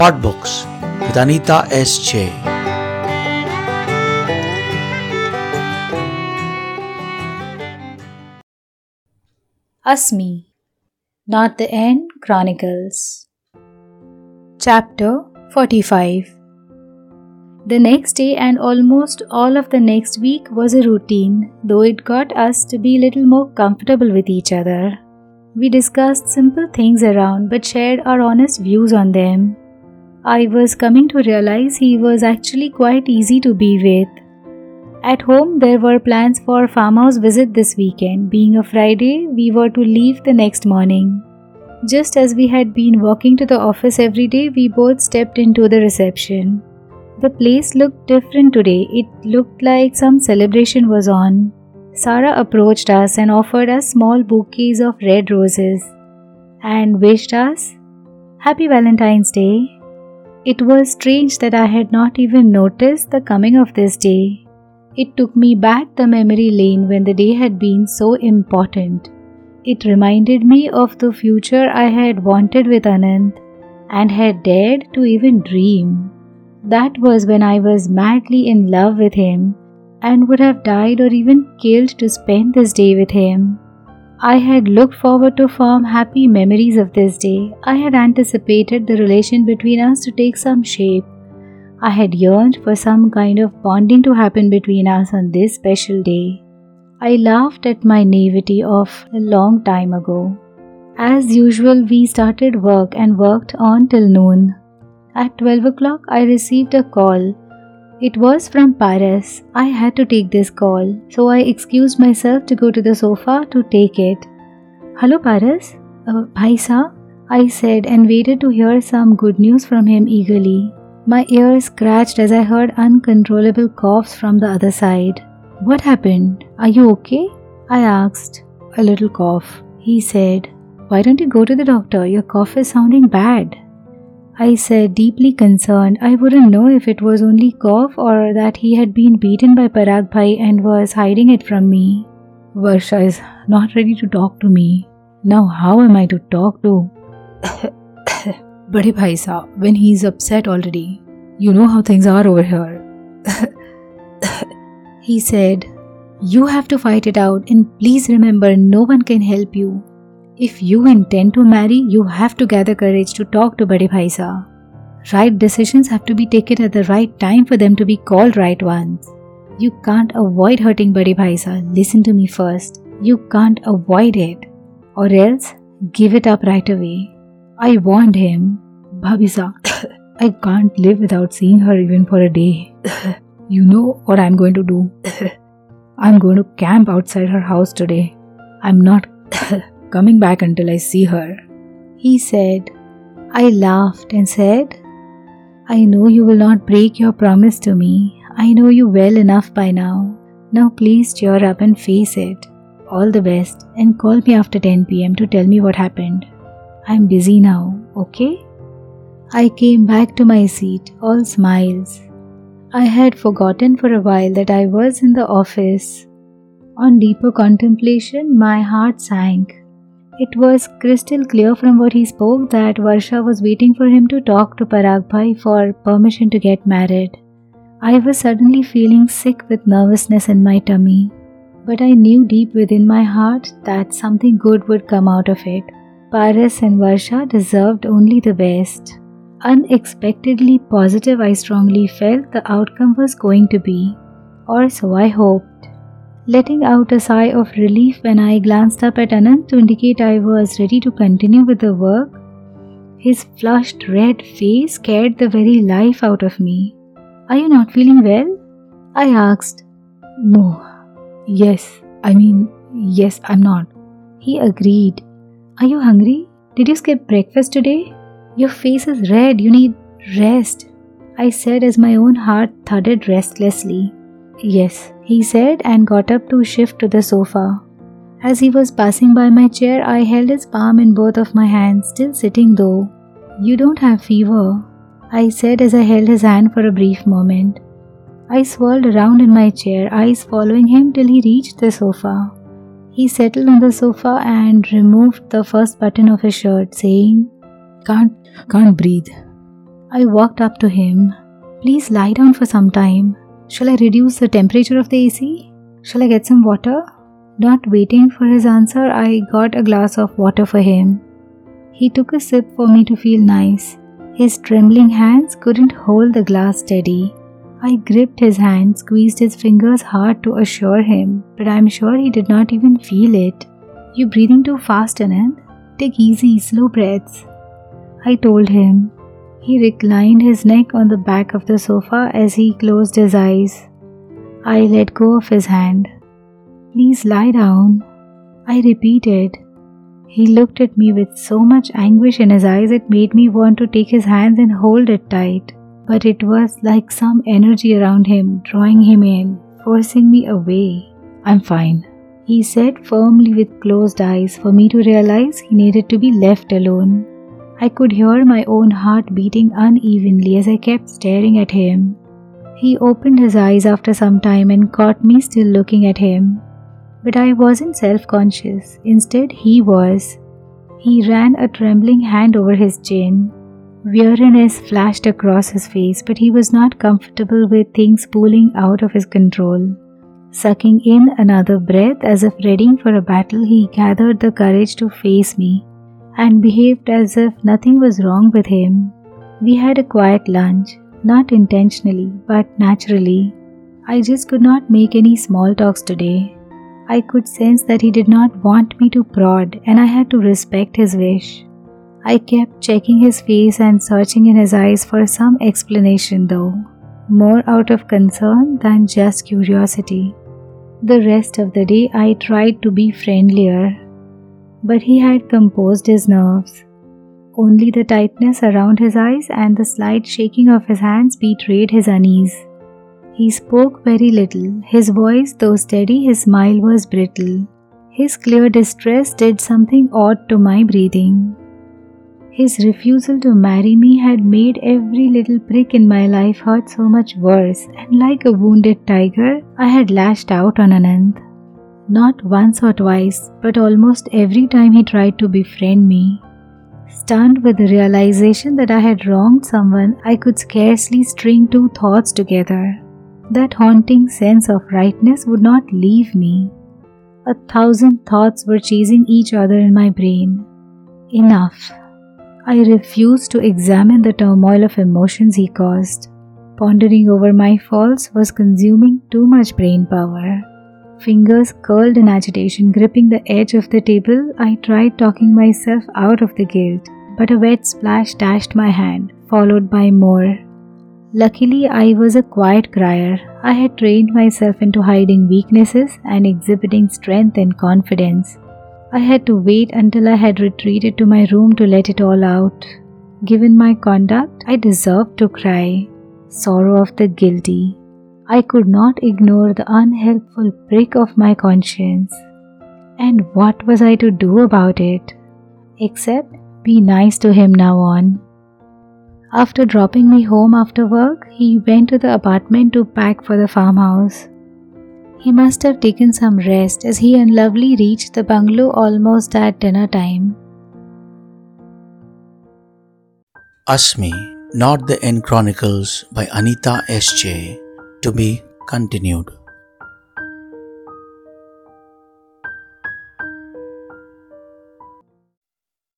Spot Books with Anita S. J. Asmi Not the End Chronicles Chapter 45 The next day and almost all of the next week was a routine, though it got us to be a little more comfortable with each other. We discussed simple things around but shared our honest views on them. I was coming to realize he was actually quite easy to be with. At home, there were plans for farmhouse visit this weekend. Being a Friday, we were to leave the next morning. Just as we had been walking to the office every day, we both stepped into the reception. The place looked different today. It looked like some celebration was on. Sarah approached us and offered us small bouquets of red roses and wished us Happy Valentine's Day. It was strange that I had not even noticed the coming of this day. It took me back the memory lane when the day had been so important. It reminded me of the future I had wanted with Anand and had dared to even dream. That was when I was madly in love with him and would have died or even killed to spend this day with him. I had looked forward to form happy memories of this day. I had anticipated the relation between us to take some shape I had yearned for some kind of bonding to happen between us on this special day. I laughed at my naivety of a long time ago. As usual, we started work and worked on till noon. At 12 o'clock, I received a call. It was from Paris. I had to take this call, so I excused myself to go to the sofa to take it. Hello, Paris? Uh, Bhaisa? I said and waited to hear some good news from him eagerly. My ears scratched as I heard uncontrollable coughs from the other side. What happened? Are you okay? I asked. A little cough. He said, Why don't you go to the doctor? Your cough is sounding bad. I said, deeply concerned, I wouldn't know if it was only cough or that he had been beaten by Parag Bhai and was hiding it from me. Varsha is not ready to talk to me. Now, how am I to talk to? Bade Bhai Saab, when he's upset already, you know how things are over here. he said, You have to fight it out, and please remember, no one can help you. If you intend to marry, you have to gather courage to talk to Bade Bhai. Right decisions have to be taken at the right time for them to be called right ones. You can't avoid hurting Bade Bhai. Listen to me first. You can't avoid it. Or else, give it up right away. I warned him, Bhabisa, I can't live without seeing her even for a day. you know what I'm going to do? I'm going to camp outside her house today. I'm not coming back until I see her. He said. I laughed and said, I know you will not break your promise to me. I know you well enough by now. Now please cheer up and face it. All the best and call me after 10 pm to tell me what happened. I'm busy now, okay? I came back to my seat, all smiles. I had forgotten for a while that I was in the office. On deeper contemplation, my heart sank. It was crystal clear from what he spoke that Varsha was waiting for him to talk to Parag Bhai for permission to get married. I was suddenly feeling sick with nervousness in my tummy, but I knew deep within my heart that something good would come out of it. Paris and Varsha deserved only the best. Unexpectedly positive, I strongly felt the outcome was going to be, or so I hoped. Letting out a sigh of relief when I glanced up at Anand to indicate I was ready to continue with the work, his flushed red face scared the very life out of me. Are you not feeling well? I asked. No. Yes, I mean, yes, I'm not. He agreed. Are you hungry? Did you skip breakfast today? Your face is red, you need rest. I said as my own heart thudded restlessly. Yes, he said and got up to shift to the sofa. As he was passing by my chair, I held his palm in both of my hands, still sitting though. You don't have fever, I said as I held his hand for a brief moment. I swirled around in my chair, eyes following him till he reached the sofa. He settled on the sofa and removed the first button of his shirt, saying, Can't can't breathe. I walked up to him. Please lie down for some time. Shall I reduce the temperature of the AC? Shall I get some water? Not waiting for his answer, I got a glass of water for him. He took a sip for me to feel nice. His trembling hands couldn't hold the glass steady. I gripped his hand, squeezed his fingers hard to assure him, but I'm sure he did not even feel it. You're breathing too fast, Anand? Take easy, slow breaths. I told him. He reclined his neck on the back of the sofa as he closed his eyes. I let go of his hand. Please lie down. I repeated. He looked at me with so much anguish in his eyes it made me want to take his hands and hold it tight. But it was like some energy around him, drawing him in, forcing me away. I'm fine, he said firmly with closed eyes for me to realize he needed to be left alone. I could hear my own heart beating unevenly as I kept staring at him. He opened his eyes after some time and caught me still looking at him. But I wasn't self conscious, instead, he was. He ran a trembling hand over his chin. Weariness flashed across his face, but he was not comfortable with things pulling out of his control. Sucking in another breath as if readying for a battle, he gathered the courage to face me and behaved as if nothing was wrong with him. We had a quiet lunch, not intentionally, but naturally. I just could not make any small talks today. I could sense that he did not want me to prod, and I had to respect his wish. I kept checking his face and searching in his eyes for some explanation, though, more out of concern than just curiosity. The rest of the day, I tried to be friendlier, but he had composed his nerves. Only the tightness around his eyes and the slight shaking of his hands betrayed his unease. He spoke very little. His voice, though steady, his smile was brittle. His clear distress did something odd to my breathing. His refusal to marry me had made every little prick in my life hurt so much worse, and like a wounded tiger, I had lashed out on Anand. Not once or twice, but almost every time he tried to befriend me. Stunned with the realization that I had wronged someone, I could scarcely string two thoughts together. That haunting sense of rightness would not leave me. A thousand thoughts were chasing each other in my brain. Enough. I refused to examine the turmoil of emotions he caused. Pondering over my faults was consuming too much brain power. Fingers curled in agitation, gripping the edge of the table, I tried talking myself out of the guilt, but a wet splash dashed my hand, followed by more. Luckily, I was a quiet crier. I had trained myself into hiding weaknesses and exhibiting strength and confidence. I had to wait until I had retreated to my room to let it all out. Given my conduct, I deserved to cry. Sorrow of the guilty. I could not ignore the unhelpful prick of my conscience. And what was I to do about it? Except be nice to him now on. After dropping me home after work, he went to the apartment to pack for the farmhouse. He must have taken some rest as he and Lovely reached the bungalow almost at dinner time. Asmi, Not the End Chronicles by Anita S.J. To be continued.